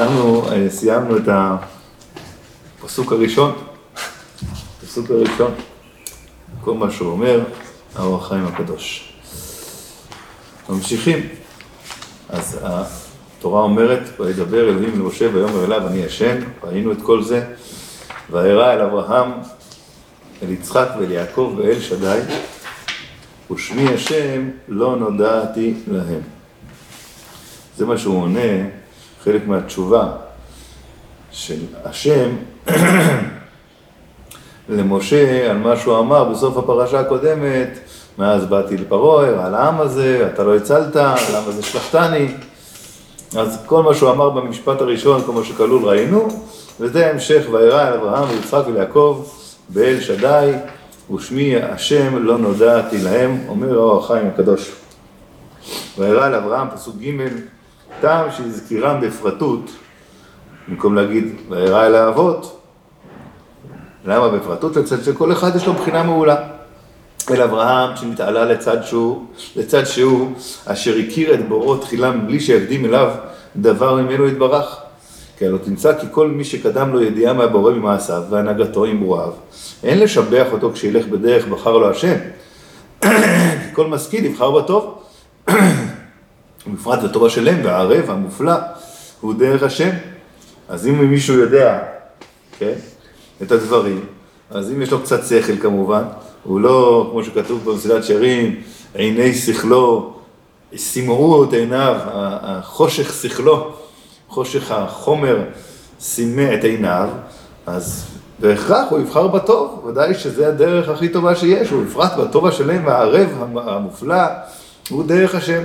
אנחנו אה, סיימנו את הפסוק הראשון, הפסוק הראשון, כל מה שהוא אומר, האור החיים הקדוש. ממשיכים. אז התורה אומרת, וידבר אלוהים למשה ויאמר אליו אני השם, ראינו את כל זה, וירא אל אברהם, אל יצחק ואל יעקב ואל שדי, ושמי השם לא נודעתי להם. זה מה שהוא עונה, חלק מהתשובה של השם למשה על מה שהוא אמר בסוף הפרשה הקודמת, מאז באתי לפרעה, על העם הזה, אתה לא הצלת, למה זה שלחתני. אז כל מה שהוא אמר במשפט הראשון, כל מה שכלול ראינו, וזה המשך וירא אל אברהם ויצחק וליעקב באל שדי, ושמי השם לא נודעתי להם, אומר האור החיים הקדוש. וירא אל אברהם, פסוק ג', טעם שהזכירם בפרטות, במקום להגיד וירא אל האבות, למה בפרטות? לצד שכל אחד יש לו בחינה מעולה. אל אברהם שנתעלה לצד שהוא, לצד שהוא, אשר הכיר את בוראו תחילה מבלי שיקדים אליו דבר ממנו יתברך. כי הלא תמצא כי כל מי שקדם לו ידיעה מהבורא ממעשיו והנהגתו עם ברואיו, אין לשבח אותו כשילך בדרך בחר לו השם. כל משכיל יבחר בטוב. ובפרט בטוב השלם והערב המופלא הוא דרך השם. אז אם מישהו יודע, כן, את הדברים, אז אם יש לו קצת שכל כמובן, הוא לא, כמו שכתוב במסילת שרים, עיני שכלו, סימרו את עיניו, החושך שכלו, חושך החומר סימא את עיניו, אז בהכרח הוא יבחר בטוב, ודאי שזה הדרך הכי טובה שיש, הוא יפרט בטוב השלם והערב המופלא, הוא דרך השם.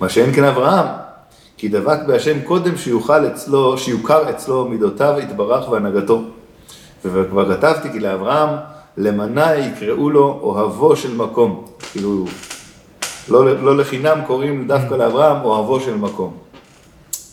מה שאין כן אברהם, כי דבק בהשם קודם שיוכל אצלו, שיוכר אצלו מידותיו יתברך והנהגתו. וכבר כתבתי כי לאברהם למנה יקראו לו אוהבו של מקום. כאילו, לא, לא לחינם קוראים דווקא לאברהם אוהבו של מקום.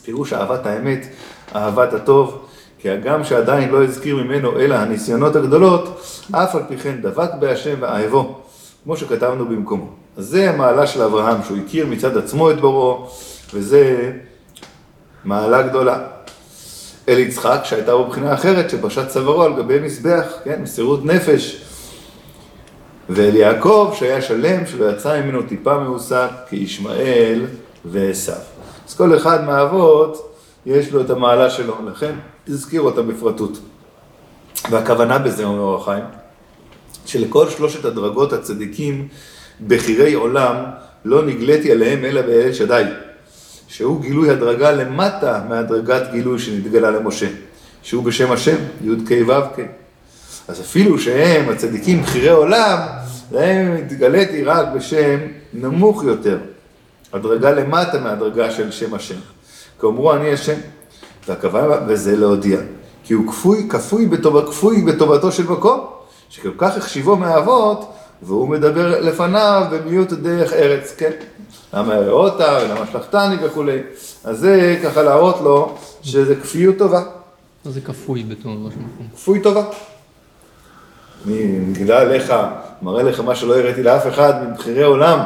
פירוש אהבת האמת, אהבת הטוב, כי הגם שעדיין לא הזכיר ממנו אלא הניסיונות הגדולות, אף על פי כן דבק בהשם ואהבו, כמו שכתבנו במקומו. אז זה המעלה של אברהם, שהוא הכיר מצד עצמו את בוראו, וזה מעלה גדולה. אל יצחק, שהייתה בו בחינה אחרת, שפשט צווארו על גבי מזבח, כן, מסירות נפש. ואל יעקב, שהיה שלם, שלא יצא ממנו טיפה מעוסק, כישמעאל ועשו. אז כל אחד מהאבות, יש לו את המעלה שלו, לכן הזכיר אותה בפרטות. והכוונה בזה, אומר החיים, שלכל שלושת הדרגות הצדיקים, בכירי עולם, לא נגליתי עליהם אלא באל שדי. שהוא גילוי הדרגה למטה מהדרגת גילוי שנתגלה למשה, שהוא בשם השם, י"ק ו"ק. אז אפילו שהם הצדיקים בכירי עולם, להם התגליתי רק בשם נמוך יותר, הדרגה למטה מהדרגה של שם השם. כאמרו אני השם, והכוונה, וזה להודיע, כי הוא כפוי, כפוי, בטוב, כפוי בטובתו של מקום, שכל כך החשיבו מהאבות, והוא מדבר לפניו במיעוט דרך ארץ, כן? למה הראותה ולמה שלחתני וכולי. אז זה ככה להראות לו שזה כפיות טובה. מה זה כפוי בתור משהו מקום? כפוי טובה. אני מגלה עליך, מראה לך מה שלא הראיתי לאף אחד מבכירי עולם.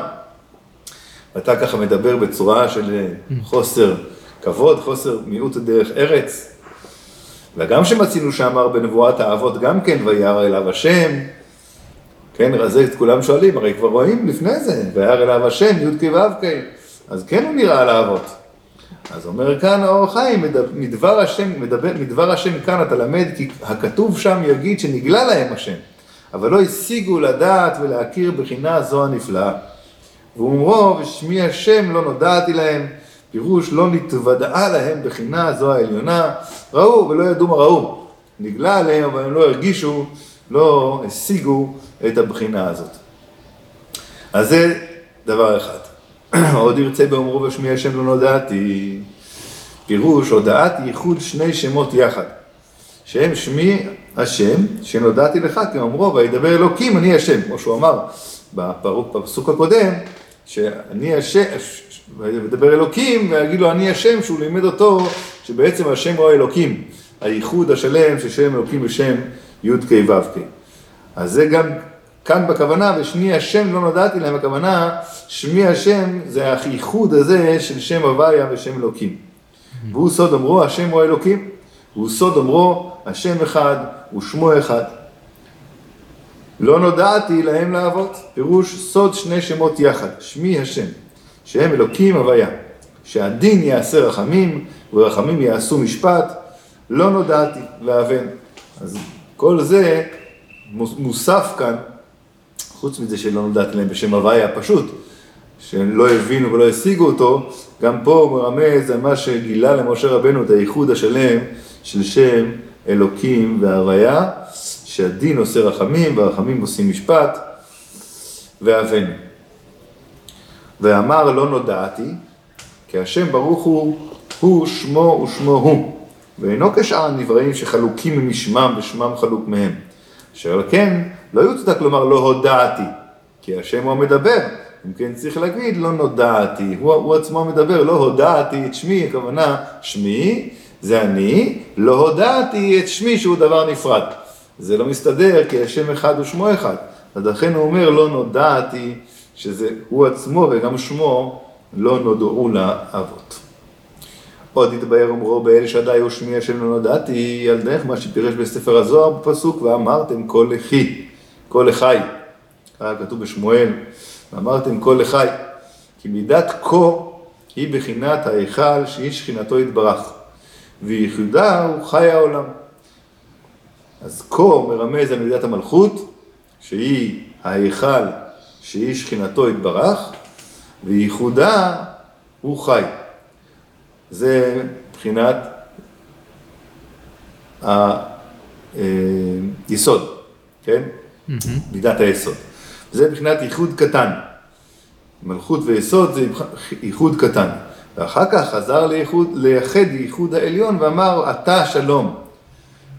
ואתה ככה מדבר בצורה של חוסר כבוד, חוסר מיעוט דרך ארץ. וגם שמצינו שאמר בנבואת האבות גם כן, וירא אליו השם, כן, את כולם שואלים, הרי כבר רואים לפני זה, וירא אליו השם, י"ק ו"ק, אז כן הוא נראה על האבות. אז אומר כאן האור חיים, מדבר השם, מדבר, מדבר השם כאן אתה למד, כי הכתוב שם יגיד שנגלה להם השם, אבל לא השיגו לדעת ולהכיר בחינה זו הנפלאה. ואומרו, ושמי השם לא נודעתי להם, פירוש לא נתוודעה להם בחינה זו העליונה, ראו ולא ידעו מה ראו. נגלה עליהם, אבל הם לא הרגישו, לא השיגו את הבחינה הזאת. אז זה דבר אחד. עוד ירצה באומרו בשמי השם לא נודעתי, פירוש הודעת ייחוד שני שמות יחד, שהם שמי השם שנודעתי לך כאומרו וידבר אלוקים אני השם, כמו שהוא אמר בפסוק הקודם, שאני השם, וידבר אלוקים ויגיד לו אני השם שהוא לימד אותו שבעצם השם הוא האלוקים, הייחוד השלם ששם אלוקים בשם י"ק ו"ק. אז זה גם כאן בכוונה, ושמי השם לא נודעתי להם, הכוונה, שמי השם זה הייחוד הזה של שם הוויה ושם אלוקים. והוא סוד אומרו, השם הוא האלוקים, והוא סוד אומרו, השם אחד ושמו אחד. לא נודעתי להם לאבות, פירוש סוד שני שמות יחד, שמי השם, שהם אלוקים הוויה, שהדין יעשה רחמים ורחמים יעשו משפט, לא נודעתי לאבן. אז כל זה מוסף כאן, חוץ מזה שלא נודעתי להם בשם הוויה פשוט, שהם לא הבינו ולא השיגו אותו, גם פה הוא מרמז על מה שגילה למשה רבנו את הייחוד השלם של שם אלוקים והוויה, שהדין עושה רחמים והרחמים עושים משפט ואבן. ואמר לא נודעתי, כי השם ברוך הוא, הוא שמו ושמו הוא, ואינו כשאר הנבראים שחלוקים ממשמם ושמם חלוק מהם. אשר על כן, לא יוצדק לומר לא הודעתי, כי השם הוא המדבר. אם כן צריך להגיד לא נודעתי, הוא, הוא עצמו מדבר, לא הודעתי את שמי, הכוונה שמי זה אני, לא הודעתי את שמי שהוא דבר נפרד. זה לא מסתדר כי השם אחד ושמו אחד. אז לכן הוא אומר לא נודעתי, שזה הוא עצמו וגם שמו לא נודעו לאבות. עוד יתבהר אומרו באל שדי ושמי השם לא נודעתי, על דרך מה שפירש בספר הזוהר בפסוק, ואמרתם כל לחי, כל לחי, ככה כתוב בשמואל, ואמרתם כל לחי, כי מידת כה היא בחינת ההיכל שהיא שכינתו יתברך, וייחודה הוא חי העולם. אז כה מרמז על מידת המלכות, שהיא ההיכל שהיא שכינתו יתברך, וייחודה הוא חי. זה מבחינת היסוד, כן? מידת היסוד. זה מבחינת ייחוד קטן. מלכות ויסוד זה ייחוד קטן. ואחר כך חזר לייחוד, לייחד ייחוד העליון ואמר, אתה שלום.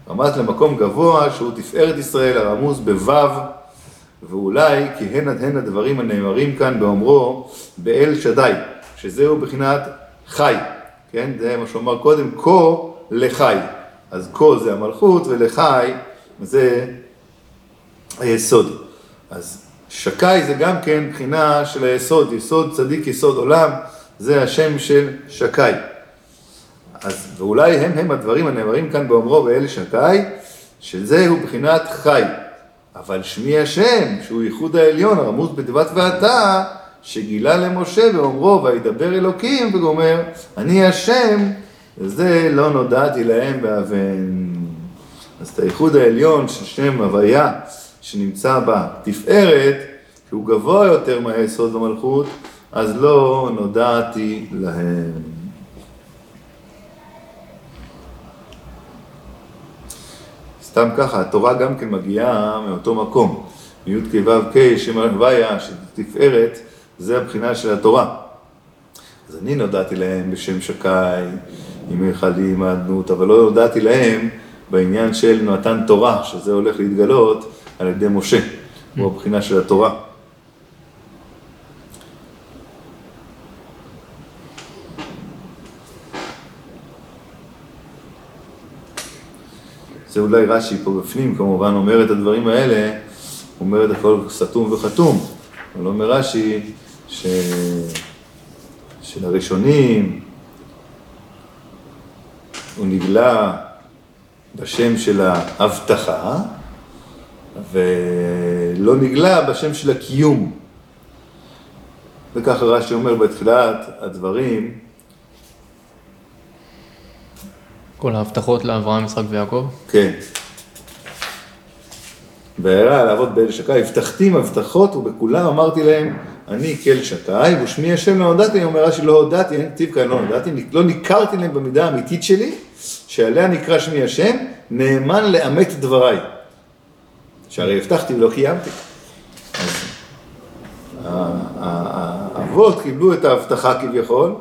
רמז למקום גבוה שהוא תפארת ישראל, הרמוז בוו, ואולי כי הן עד הן הדברים הנאמרים כאן באומרו באל שדי, שזהו בחינת חי. כן? זה מה שהוא אמר קודם, כה לחי. אז כה זה המלכות ולחי זה היסוד. אז שקאי זה גם כן בחינה של היסוד, יסוד צדיק יסוד עולם, זה השם של שקאי. אז ואולי הם הם הדברים הנאמרים כאן באומרו ואלה שקאי, שזהו בחינת חי. אבל שמי השם, שהוא ייחוד העליון, הרמוז בדבת ואתה, שגילה למשה באומרו וידבר אלוקים וגומר אני השם וזה לא נודעתי להם באבן. אז את הייחוד העליון של שם הוויה שנמצא בתפארת, שהוא גבוה יותר מהיסוד במלכות, אז לא נודעתי להם. סתם ככה, התורה גם כן מגיעה מאותו מקום, מי"ק ו"ק, שם הוויה, של תפארת, זה הבחינה של התורה. אז אני נודעתי להם בשם שקאי, עם היכלים האדנות, אבל לא נודעתי להם בעניין של נתן תורה, שזה הולך להתגלות על ידי משה, הוא הבחינה של התורה. זה אולי רש"י פה בפנים, כמובן אומר את הדברים האלה, אומר את הכל סתום וחתום, אבל אומר רש"י ש... של הראשונים, הוא נגלה בשם של ההבטחה, ולא נגלה בשם של הקיום. וככה רש"י אומר בתחילת הדברים. כל ההבטחות לאברהם, יצחק ויעקב? כן. וירא לעבוד באל שקי, הבטחתים הבטחות ובכולם אמרתי להם, אני כל שקי, ושמי השם לא הודעתי, אומר רש"י לא הודעתי, אין כתיב כאן לא הודעתי, לא ניכרתי להם במידה האמיתית שלי, שעליה נקרא שמי השם, נאמן לאמת דבריי. שהרי הבטחתי ולא קיימתי. האבות קיבלו את ההבטחה כביכול,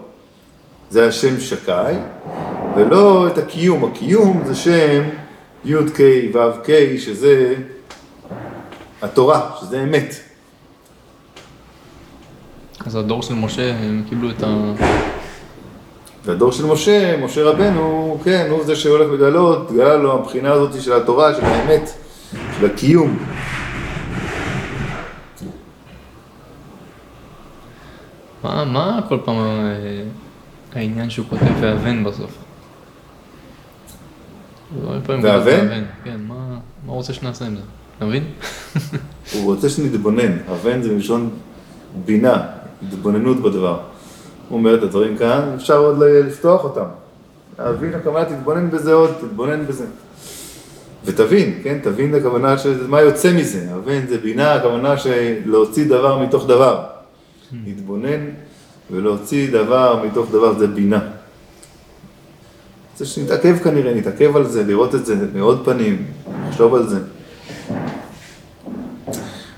זה השם שקי, ולא את הקיום, הקיום זה שם י"ק ו"ק, שזה התורה, שזה אמת. אז הדור של משה, הם קיבלו את ה... והדור של משה, משה רבנו, כן, הוא זה שהולך לגלות, גלה לו הבחינה הזאת של התורה, של האמת, של הקיום. מה, מה כל פעם, אה, העניין שהוא כותב ואבן בסוף. ואבן? כן, מה מה הוא רוצה שנעשה עם זה? אתה מבין? הוא רוצה שנתבונן, אבן זה מלשון בינה, התבוננות בדבר. הוא אומר את הדברים כאן, אפשר עוד לפתוח אותם. להבין הכוונה, תתבונן בזה עוד, תתבונן בזה. ותבין, כן, תבין הכוונה של מה יוצא מזה. אבן זה בינה, הכוונה של להוציא דבר מתוך דבר. להתבונן ולהוציא דבר מתוך דבר זה בינה. רוצה שנתעכב כנראה, נתעכב על זה, לראות את זה מעוד פנים, לחשוב על זה.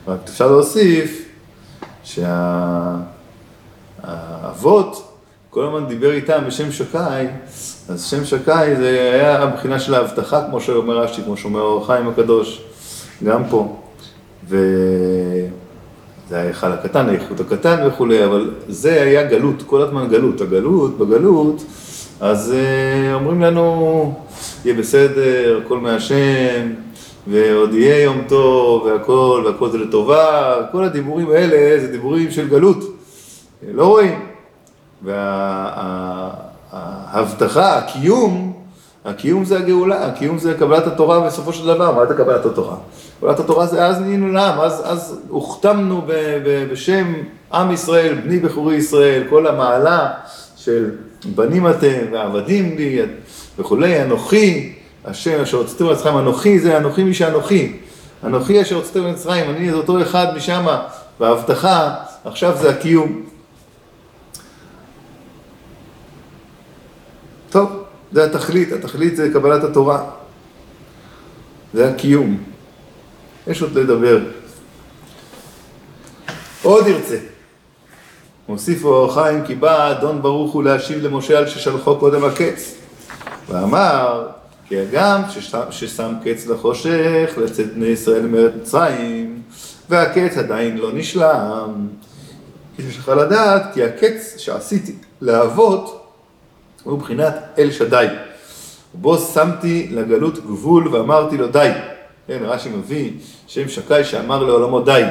רק אפשר להוסיף שהאבות, כל הזמן דיבר איתם בשם שקאי, אז שם שקאי זה היה הבחינה של ההבטחה, כמו שאומר רש"י, כמו שאומר אור החיים הקדוש, גם פה. וזה ההיכל הקטן, האיכות הקטן וכולי, אבל זה היה גלות, כל הזמן גלות. הגלות, בגלות, אז אה, אומרים לנו, יהיה בסדר, הכל מהשם, ועוד יהיה יום טוב, והכל, והכל זה לטובה, כל הדיבורים האלה זה דיבורים של גלות, לא רואים. וההבטחה, הקיום, הקיום זה הגאולה, הקיום זה קבלת התורה בסופו של דבר, מה זה קבלת התורה? קבלת התורה זה אז נהיינו לעם, אז, אז הוכתמנו ב, ב, בשם עם ישראל, בני בכורי ישראל, כל המעלה של בנים אתם ועבדים לי וכולי, אנוכי, השם אשר הוצאתם לעצמכם, אנוכי זה אנוכי מי שאנוכי, אנוכי אשר הוצאתם למצרים, אני זה אותו אחד משמה, וההבטחה, עכשיו זה הקיום. טוב, זה התכלית, התכלית זה קבלת התורה. זה הקיום. יש עוד לדבר. עוד ירצה. מוסיף אור החיים כי בא אדון ברוך הוא להשיב למשה על ששלחו קודם הקץ. ואמר כי הגם ששם, קץ לחושך לצאת בני ישראל מארץ מצרים והקץ עדיין לא נשלם. יש לך לדעת כי הקץ שעשיתי לאבות הוא מבחינת אל שדי. בו שמתי לגלות גבול ואמרתי לו די. כן, רש"י מביא שם שקאי שאמר לעולמו די.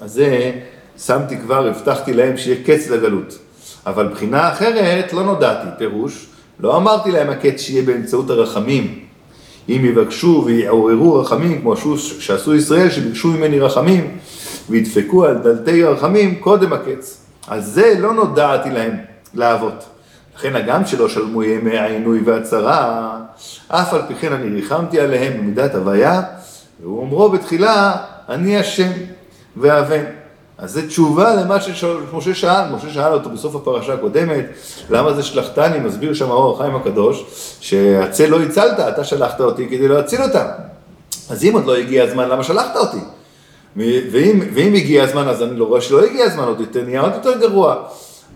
אז זה שמתי כבר, הבטחתי להם שיהיה קץ לגלות. אבל בחינה אחרת לא נודעתי, פירוש, לא אמרתי להם הקץ שיהיה באמצעות הרחמים. אם יבקשו ויעוררו רחמים, כמו שעשו ישראל, שביקשו ממני רחמים, וידפקו על דלתי הרחמים קודם הקץ. על זה לא נודעתי להם לאבות. לכן הגם שלא שלמו ימי העינוי והצרה, אף על פי כן אני ריחמתי עליהם במידת הוויה, והוא אומרו בתחילה, אני השם ואבן. אז זו תשובה למה שמשה שאל, משה שאל אותו בסוף הפרשה הקודמת, למה זה שלחתני, מסביר שם האור החיים הקדוש, שהצל לא הצלת, אתה שלחת אותי כדי להציל אותם. אז אם עוד לא הגיע הזמן, למה שלחת אותי? ואם, ואם הגיע הזמן, אז אני לא רואה שלא הגיע הזמן, עוד יותר, נהיה עוד יותר גרוע.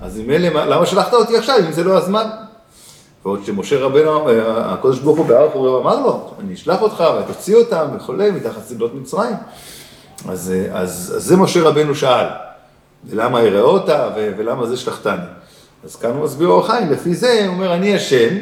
אז אם אלה, למה שלחת אותי עכשיו, אם זה לא הזמן? ועוד שמשה רבנו, הקדוש ברוך הוא בהר חורב אמר לו, אני אשלח אותך ותוציא אותם וכולי, מתחת שדות מצרים. אז, אז, אז זה משה רבנו שאל, ולמה יראה אותה, ו, ולמה זה שלחתני. אז כאן הוא מסביר אור החיים, לפי זה הוא אומר, אני השם,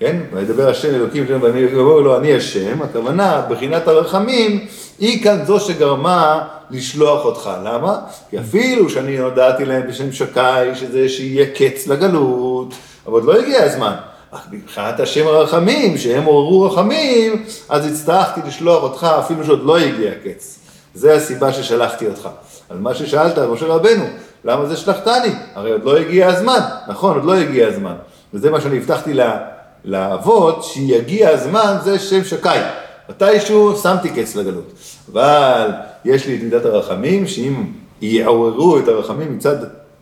כן, וידבר השם אלוקים, ואני אומר לו, אני השם, הכוונה, בחינת הרחמים, היא כאן זו שגרמה לשלוח אותך. למה? כי אפילו שאני הודעתי להם בשם שקאי, שזה שיהיה קץ לגלות, אבל עוד לא הגיע הזמן. אך מבחינת השם הרחמים, שהם עוררו רחמים, אז הצטרכתי לשלוח אותך אפילו שעוד לא הגיע הקץ. זה הסיבה ששלחתי אותך. על מה ששאלת, משה רבנו, למה זה שלחתני? הרי עוד לא הגיע הזמן. נכון, עוד לא הגיע הזמן. וזה מה שאני הבטחתי לאבות, שיגיע הזמן, זה שם שקאי. מתישהו שמתי קץ לגלות. אבל יש לי את מידת הרחמים, שאם יעוררו את הרחמים מצד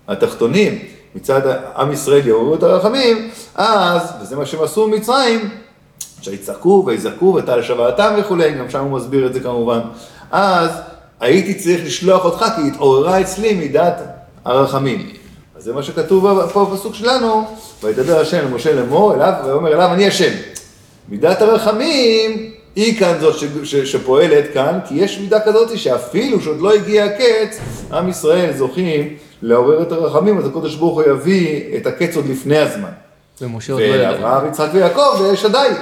התחתונים, מצד עם ישראל יעוררו את הרחמים, אז, וזה מה שהם עשו במצרים, שיצעקו ויזעקו וטל שוועתם וכולי, גם שם הוא מסביר את זה כמובן, אז הייתי צריך לשלוח אותך כי התעוררה אצלי מידת הרחמים. אז זה מה שכתוב פה בפסוק שלנו, וידבר השם למשה לאמור אליו, ויאמר אליו אני השם. מידת הרחמים היא כאן זאת ש, ש, שפועלת כאן, כי יש מידה כזאת שאפילו שעוד לא הגיע הקץ, עם ישראל זוכים לעורר את הרחמים, אז הקדוש ברוך הוא יביא את הקץ עוד לפני הזמן. ומשה עוד לא ידע. ואברהם, יצחק ויעקב יש עדיין.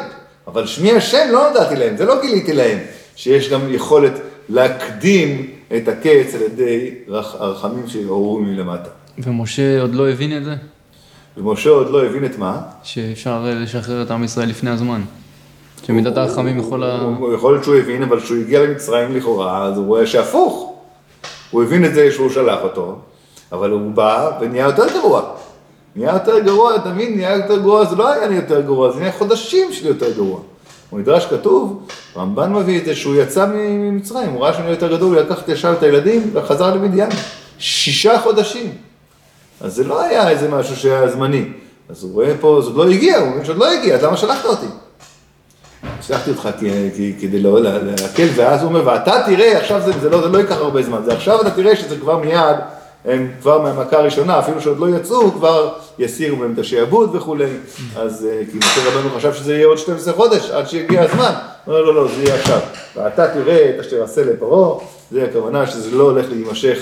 אבל שמי השם לא נודעתי להם, זה לא גיליתי להם, שיש גם יכולת להקדים את הקץ על ידי רח, הרחמים שעוררו מלמטה. ומשה עוד לא הבין את זה? ומשה עוד לא הבין את מה. שאפשר אה, לשחרר את עם ישראל לפני הזמן. שמידת הרחמים יכולה... יכול להיות שהוא הבין, אבל כשהוא הגיע למצרים לכאורה, אז הוא רואה שהפוך. הוא הבין את זה שהוא שלח אותו, אבל הוא בא ונהיה יותר גרוע. נהיה יותר גרוע, מבין? נהיה יותר גרוע, זה לא היה לי יותר גרוע, זה נהיה חודשים שלי יותר גרוע. במדרש כתוב, רמב"ן מביא את זה שהוא יצא ממצרים, הוא ראה שהוא יותר גדול, הוא לקח את ישר את הילדים וחזר למדיין. שישה חודשים. אז זה לא היה איזה משהו שהיה זמני. אז הוא רואה פה, זה לא הגיע, הוא אומר שעוד לא הגיע, אז למה שלחת אותי? שלחתי אותך כדי לא- לה- להקל, ואז הוא אומר, ואתה תראה, עכשיו זה, זה, לא, זה לא ייקח הרבה זמן, זה עכשיו אתה תראה שזה כבר מיד, הם כבר מהמכה הראשונה, אפילו שעוד לא יצאו, כבר יסירו מהם את השעבוד וכולי, אז אה, כי משה רבנו חשב שזה יהיה עוד 12 חודש, עד שיגיע הזמן, הוא אומר, לא, לא, זה יהיה עכשיו, ואתה תראה את אשר עשה לפרעה, זה הכוונה שזה לא הולך להימשך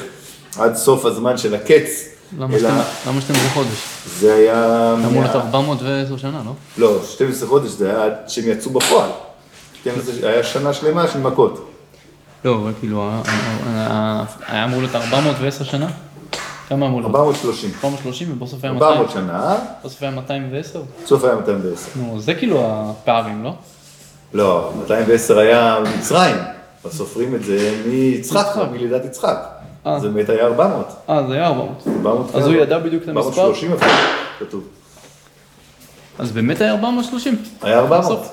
עד סוף הזמן של הקץ, למה אלא שאתם- למה שאתם זה חודש? זה היה... אמור להיות מה- 410 שנה, לא? לא, 12 חודש זה היה עד שהם יצאו בפועל. 12, היה שנה שלמה של מכות. לא, אבל כאילו, היה אמור להיות 410 שנה? כמה להיות? 430. 430 ובסוף היה 200? 400 שנה, בסוף היה 210? סוף היה 210. נו, זה כאילו הפערים, לא? לא, 210 היה מצרים. אז סופרים את זה מיצחק, יצחק. מלידת יצחק. אה. זה באמת היה 400. אה, זה היה 400. 400 אז הוא ידע בדיוק את המספר? 430 אפילו, כתוב. אז באמת היה 430. היה 400. בסוף.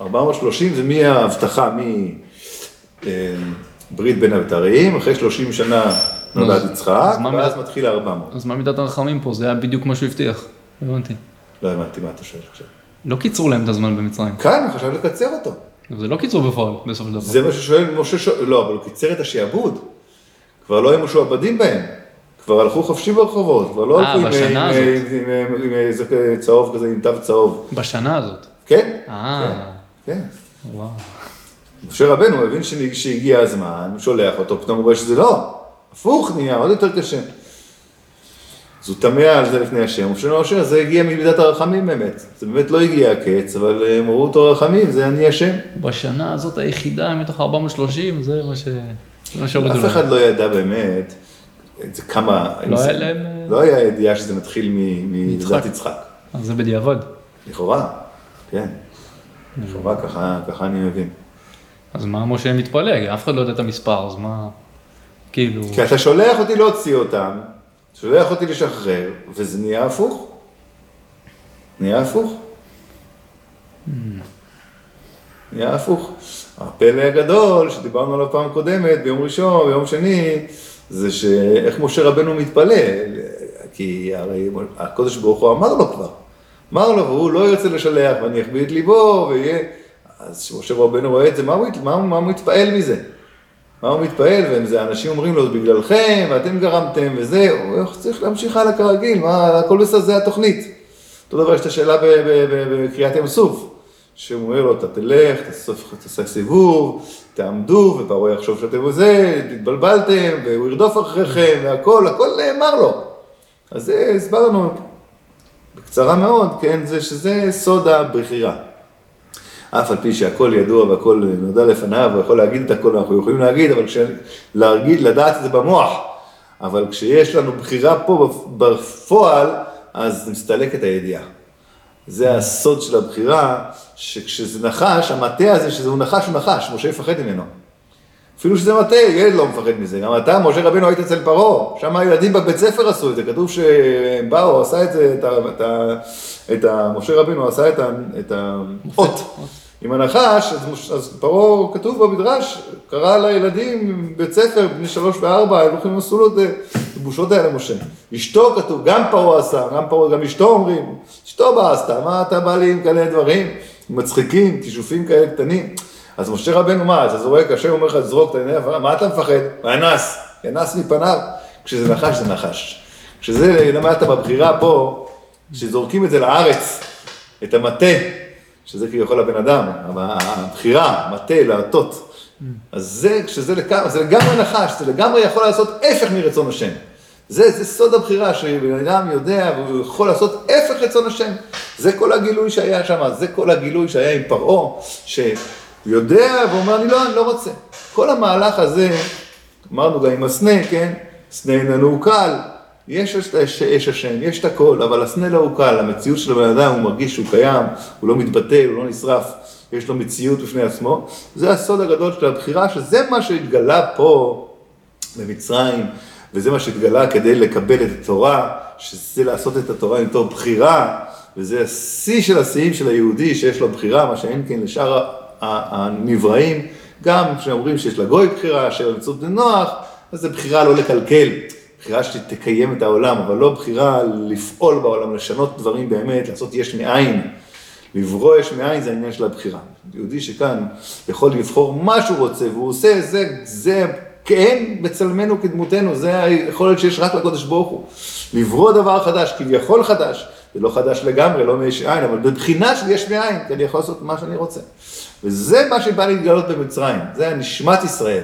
430 זה מההבטחה מברית בין הבתרים, אחרי 30 שנה נולד אז- יצחק, ואז מתחיל ה-400. אז מה מידת הרחמים פה? זה היה בדיוק מה שהוא הבטיח. הבנתי. לא הבנתי מה אתה שואל עכשיו. לא קיצרו להם את הזמן במצרים. הוא חשב לקצר אותו. זה לא קיצור בפועל, בסופו של דבר. זה מה ששואל משה שואל, לא, אבל הוא קיצר את השעבוד. כבר לא היו משועבדים בהם. כבר הלכו חופשי ברחובות, כבר לא אה, הלכו עם- איזה צהוב כזה, עם תו צהוב. בשנה הזאת. כן? אה, כן. וואו. משה רבנו הבין שהגיע הזמן, הוא שולח אותו, פתאום הוא רואה שזה לא. הפוך נהיה, עוד יותר קשה. אז הוא תמה על זה לפני השם, שואל משה, זה הגיע ממידת הרחמים באמת. זה באמת לא הגיע הקץ, אבל אה, הם ראו אותו רחמים, זה אני השם. בשנה הזאת היחידה מתוך 430, זה מה ש... אף. אחד לא ידע באמת זה כמה... לא היה להם, אה, לא היה ידיעה שזה מתחיל מ- מלידת יצחק. אז זה בדיעבד. לכאורה, כן. לכאורה ככה אני מבין. אז מה משה מתפלא? אף אחד לא יודע את המספר, אז מה... כאילו... כי אתה שולח אותי להוציא אותם, שולח אותי לשחרר, וזה נהיה הפוך. נהיה הפוך. נהיה הפוך. הפלא הגדול שדיברנו עליו פעם קודמת, ביום ראשון, ביום שני, זה שאיך משה רבנו מתפלא, כי הרי הקדוש ברוך הוא אמר לו כבר, אמר לו, והוא לא ירצה לשלח, ואני אכביד את ליבו, ויהיה... אז כשמשה רבנו רואה את זה, מה הוא, מה, מה הוא מתפעל מזה? מה הוא מתפעל, וזה אנשים אומרים לו, זה בגללכם, ואתם גרמתם, וזה, הוא צריך להמשיך הלאה כרגיל, מה, הכל בסדר, זה התוכנית. אותו דבר יש את השאלה בקריאת ים סוף, שהוא אומר לו, אתה תלך, תעשה סיבוב, תעמדו, ופרעה יחשוב שאתם וזה, התבלבלתם, והוא ירדוף אחריכם, והכל, הכל נאמר לו. אז זה הסברנו בקצרה מאוד, כן, זה שזה סוד הבחירה. אף על פי שהכל ידוע והכל נודע לפניו, הוא יכול להגיד את הכל, אנחנו יכולים להגיד, אבל כש... להגיד, לדעת את זה במוח. אבל כשיש לנו בחירה פה בפועל, אז מסתלקת הידיעה. זה הסוד של הבחירה, שכשזה נחש, המטה הזה, שזהו נחש הוא נחש, משה יפחד ממנו. אפילו שזה מטה, ילד לא מפחד מזה. גם אתה, משה רבינו, היית אצל פרעה, שם הילדים בבית ספר עשו את זה, כתוב שהם באו, עשה את זה, את ה... את ה, את ה משה רבינו עשה את, ה, את האות עם הנחש, אז, אז פרעה, כתוב במדרש, קרא לילדים בבית ספר, בני שלוש וארבע, הם הולכים עשו לו את הבושות האלה למשה. אשתו כתוב, גם פרעה עשה, גם פרעה, גם אשתו אומרים, אשתו באה עשתה, מה אתה בא לי עם כאלה דברים, מצחיקים, כישופים כאלה קטנים. אז משה רבנו מה, אתה זורק, השם אומר לך, זרוק את העיני, מה אתה מפחד? ואנס, ינס מפניו. כשזה נחש, זה נחש. כשזה למדת בבחירה פה, כשזורקים את זה לארץ, את המטה, שזה כביכול הבן אדם, הבחירה, מטה, להטות. אז זה, כשזה לגמרי, זה לגמרי נחש, זה לגמרי יכול לעשות הפך מרצון השם. זה, זה סוד הבחירה, שבן אדם יודע והוא יכול לעשות הפך רצון השם. זה כל הגילוי שהיה שם, זה כל הגילוי שהיה עם פרעה, שיודע ואומר, אני לא, אני לא רוצה. כל המהלך הזה, אמרנו גם עם הסנה, כן? סנה איננו קל, יש יש השם, יש את הכל, אבל הסנלה הוא קל, המציאות של הבן אדם, הוא מרגיש שהוא קיים, הוא לא מתבטל, הוא לא נשרף, יש לו מציאות בפני עצמו. זה הסוד הגדול של הבחירה, שזה מה שהתגלה פה במצרים, וזה מה שהתגלה כדי לקבל את התורה, שזה לעשות את התורה מתוך בחירה, וזה השיא של השיאים של היהודי שיש לו בחירה, מה שאין כן לשאר הנבראים, גם כשאומרים שיש לגוי בחירה, אשר באמצעות בני נוח, אז זה בחירה לא לקלקל, בחירה שתקיים את העולם, אבל לא בחירה לפעול בעולם, לשנות דברים באמת, לעשות יש מאין. לברוא יש מאין זה העניין של הבחירה. יהודי שכאן יכול לבחור מה שהוא רוצה, והוא עושה, זה, זה כן בצלמנו כדמותנו, זה היכולת שיש רק לקודש ברוך הוא. לברוא דבר חדש, כביכול חדש, זה לא חדש לגמרי, לא מיש מאין, אבל בבחינה של יש מאין, כי אני יכול לעשות מה שאני רוצה. וזה מה שבא להתגלות במצרים, זה נשמת ישראל.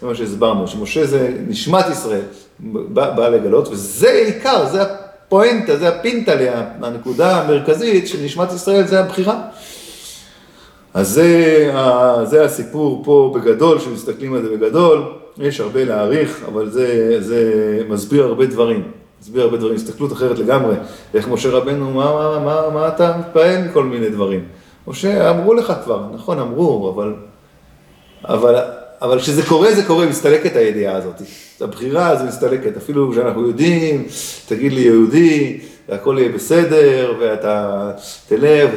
זה מה שהסברנו, שמשה זה נשמת ישראל, בא, בא לגלות, וזה עיקר, זה הפואנטה, זה הפינטליה, הנקודה המרכזית של נשמת ישראל, זה הבחירה. אז זה, זה הסיפור פה בגדול, כשמסתכלים על זה בגדול, יש הרבה להעריך, אבל זה, זה מסביר הרבה דברים. מסביר הרבה דברים, הסתכלות אחרת לגמרי. איך משה רבנו, מה, מה, מה, מה אתה מתפעל מכל מיני דברים? משה, אמרו לך כבר, נכון, אמרו, אבל... אבל אבל כשזה קורה, זה קורה, מסתלקת הידיעה הזאת. הבחירה הזו מסתלקת, אפילו כשאנחנו יודעים, תגיד לי יהודי, והכל יהיה בסדר, ואתה תלך,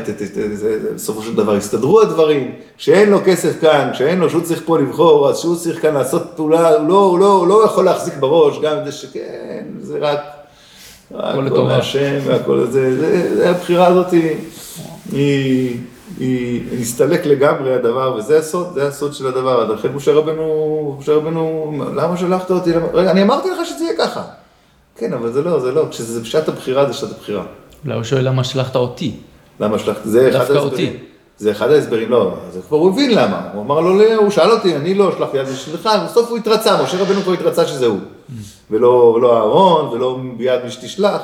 ובסופו של דבר יסתדרו הדברים. כשאין לו כסף כאן, כשאין לו, שהוא צריך פה לבחור, אז שהוא צריך כאן לעשות פעולה, הוא לא, לא, לא יכול להחזיק בראש, גם זה שכן, זה רק, רק כל מהשם והכל זה, זה, זה, הבחירה הזאת היא, היא היא נסתלק לגמרי הדבר, וזה הסוד, זה הסוד של הדבר. לכן משה רבנו, משה רבנו, למה שלחת אותי? רגע, אני אמרתי לך שזה יהיה ככה. כן, אבל זה לא, זה לא. כשזה בשעת הבחירה, זה שעת הבחירה. אולי הוא שואל למה שלחת אותי. למה שלחת? זה אחד ההסברים. זה אחד ההסברים, לא, זה כבר הוא הבין למה. הוא אמר לו, לא, הוא שאל אותי, אני לא שלחתי יד בשבילך, בסוף הוא התרצה, משה רבנו כבר התרצה שזה הוא. ולא, ולא אהרון, ולא ביד מי שתשלח.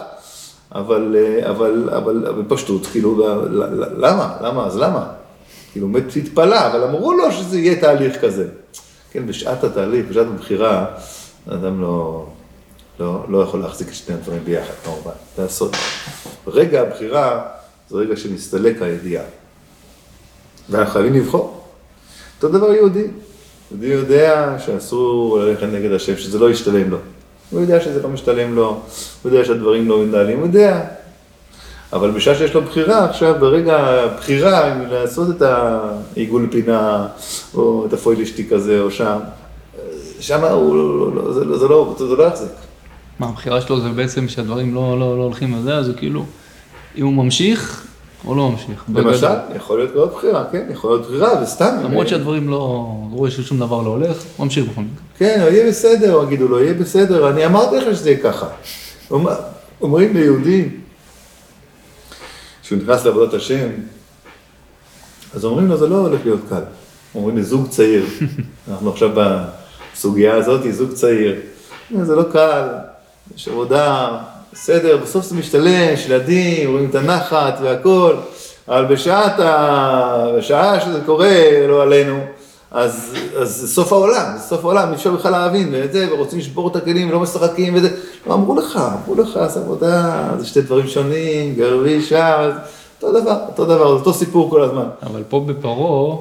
אבל, אה, אבל, אבל, אבל פשטות, כאילו, למה? למה? אז למה? כאילו, באמת התפלא, אבל אמרו לו שזה יהיה תהליך כזה. כן, בשעת התהליך, בשעת הבחירה, האדם לא, לא, לא יכול להחזיק את שני הדברים ביחד, כמובן, זה הסוד. רגע הבחירה זה רגע שמסתלק הידיעה. ואנחנו חייבים לבחור. אותו דבר יהודי. יהודי יודע שאסור ללכת נגד השם, שזה לא ישתלם לו. הוא יודע שזה לא משתלם לו, הוא יודע שהדברים לא מתנהלים, הוא יודע. אבל בשעה שיש לו בחירה, עכשיו ברגע הבחירה, אם לעשות את העיגול פינה, או את הפוילשטיק הזה, או שם, שם הוא, לא, לא, זה, זה לא, זה לא יחזק. מה, הבחירה שלו זה בעצם שהדברים לא, לא, לא הולכים לזה, אז הוא כאילו, אם הוא ממשיך, או לא ממשיך. למשל, יכול להיות מאוד בחירה, כן, יכול להיות בחירה, וסתם. למרות שהדברים לא, לא רואה ששום דבר לא הולך, הוא ממשיך בכל מקרה. כן, יהיה בסדר, יגידו לו, יהיה בסדר, אני אמרתי לך שזה יהיה ככה. אומרים ליהודי, כשהוא נכנס לעבודת השם, אז אומרים לו, זה לא הולך להיות קל. אומרים לזוג צעיר, אנחנו עכשיו בסוגיה הזאת, זוג צעיר, זה לא קל, יש עבודה, בסדר, בסוף זה משתלם, יש ילדים, רואים את הנחת והכל, אבל בשעת ה... בשעה שזה קורה, לא עלינו, אז, אז זה סוף העולם, זה סוף העולם, אי אפשר בכלל להבין, ואת זה, ורוצים לשבור את הכלים, ולא משחקים, וזה, לא אמרו לך, אמרו לך, זה עבודה, זה שתי דברים שונים, גרבי שם, אותו דבר, אותו דבר, אותו סיפור כל הזמן. אבל פה בפרעה,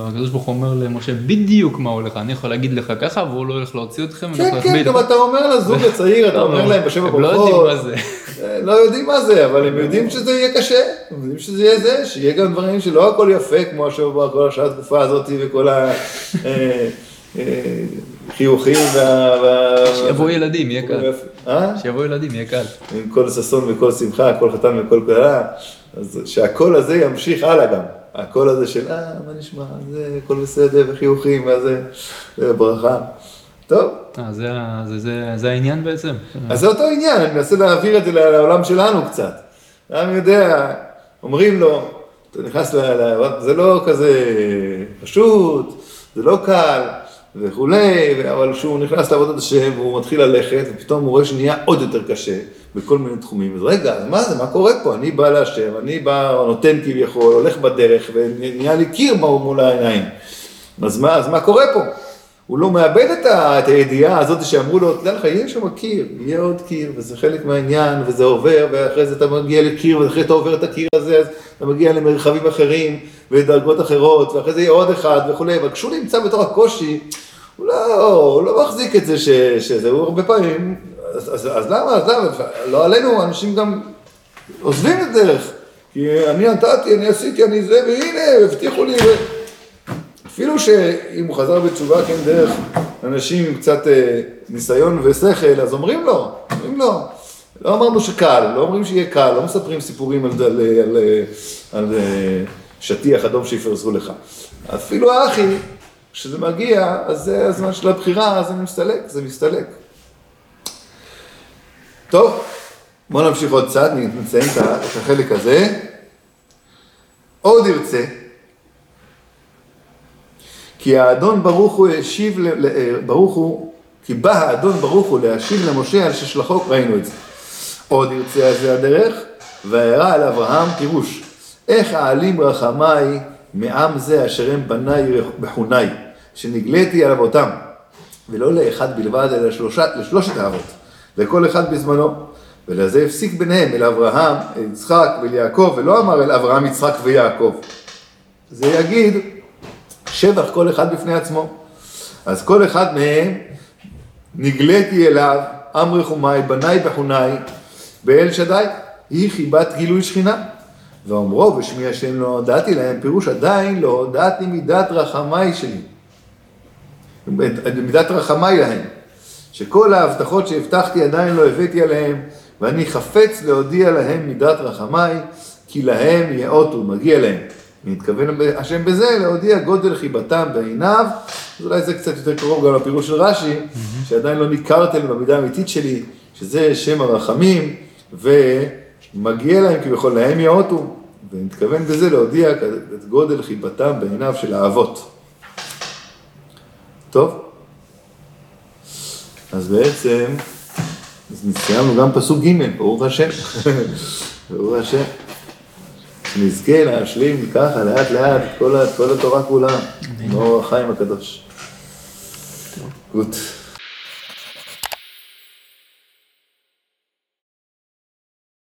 הקדוש ברוך הוא אומר למשה בדיוק מה הולך, אני יכול להגיד לך ככה, והוא לא הולך להוציא אתכם. כן, כן, גם אתה אומר לזוג הצעיר, אתה אומר להם בשם הברכות. הם לא יודעים מה זה. לא יודעים מה זה, אבל הם יודעים שזה יהיה קשה, הם יודעים שזה יהיה זה, שיהיה גם דברים שלא הכל יפה, כמו השבוע, כל השעה התקופה הזאת וכל החיוכים וה... שיבואו ילדים, יהיה קל. אה? שיבואו ילדים, יהיה קל. עם כל ששון וכל שמחה, כל חתן וכל קללה. אז שהקול הזה ימשיך הלאה גם. הקול הזה של, אה, מה נשמע, זה הכל בסדר, וחיוכים, וזה, זה ברכה. טוב. אה, זה, זה, זה, זה העניין בעצם? אז זה אותו עניין, אני מנסה להעביר את זה לעולם שלנו קצת. העם יודע, אומרים לו, אתה נכנס ל... זה לא כזה פשוט, זה לא קל. וכולי, אבל כשהוא נכנס לעבודת השם והוא מתחיל ללכת, ופתאום הוא רואה שנהיה עוד יותר קשה בכל מיני תחומים. אז רגע, מה זה, מה קורה פה? אני בא להשם, אני בא, נותן כביכול, הולך בדרך, ונהיה לי קיר מול העיניים. אז מה, אז מה קורה פה? הוא לא מאבד את, ה, את הידיעה הזאת שאמרו לו, תדע לך, יהיה שם קיר, יהיה עוד קיר, וזה חלק מהעניין, וזה עובר, ואחרי זה אתה מגיע לקיר, ואחרי אתה עובר את הקיר הזה, אז אתה מגיע למרחבים אחרים, ודרגות אחרות, ואחרי זה יהיה עוד אחד וכולי, אבל כשהוא נמצא בתוך הקושי, הוא לא, הוא לא מחזיק את זה ש, שזה, הוא הרבה פעמים, אז, אז, אז למה, אז למה, לא עלינו, אנשים גם עוזבים את דרך, כי אני נתתי, אני עשיתי, אני זה, והנה, הבטיחו לי, ו... אפילו שאם הוא חזר בתשובה, כן, דרך אנשים עם קצת אה, ניסיון ושכל, אז אומרים לו, אומרים לו, לא אמרנו שקל, לא אומרים שיהיה קל, לא מספרים סיפורים על, על, על, על, על שטיח אדום שיפרסו לך. אפילו האחי, כשזה מגיע, אז זה הזמן של הבחירה, אז זה מסתלק, זה מסתלק. טוב, בואו נמשיך עוד קצת, נציין את החלק הזה. עוד ירצה, כי האדון ברוך הוא השיב, ברוך הוא, כי בא האדון ברוך הוא להשיב למשה על ששלחו, ראינו את זה. עוד ירצה על זה הדרך, וירא על אברהם פירוש, איך אעלים רחמיי מעם זה אשר הם בניי בחוני, שנגליתי על אבותם, ולא לאחד בלבד, אלא לשלושת, לשלושת האבות, לכל אחד בזמנו. ולזה הפסיק ביניהם אל אברהם, אל יצחק ואל יעקב, ולא אמר אל אברהם, יצחק ויעקב. זה יגיד שבח כל אחד בפני עצמו. אז כל אחד מהם נגליתי אליו, עם רחומי, בניי בחוני, באל שדי, היא חיבת גילוי שכינה. ואומרו בשמי השם לא הודעתי להם, פירוש עדיין לא הודעתי מידת רחמי שלי. מידת רחמי להם. שכל ההבטחות שהבטחתי עדיין לא הבאתי עליהם, ואני חפץ להודיע להם מידת רחמי, כי להם יאותו, מגיע להם. מתכוון השם בזה להודיע גודל חיבתם בעיניו, אז אולי זה קצת יותר קרוב גם לפירוש של רש"י, שעדיין לא ניכרתם במידה האמיתית שלי, שזה שם הרחמים, ומגיע להם כביכול להם יאותו, ומתכוון בזה להודיע את גודל חיבתם בעיניו של האבות. טוב, אז בעצם, אז סיימנו גם פסוק ג', ברוך השם, ברוך השם. שנזכה להשלים ככה לאט לאט את כל, כל התורה כולה, כמו החיים הקדוש. גוט.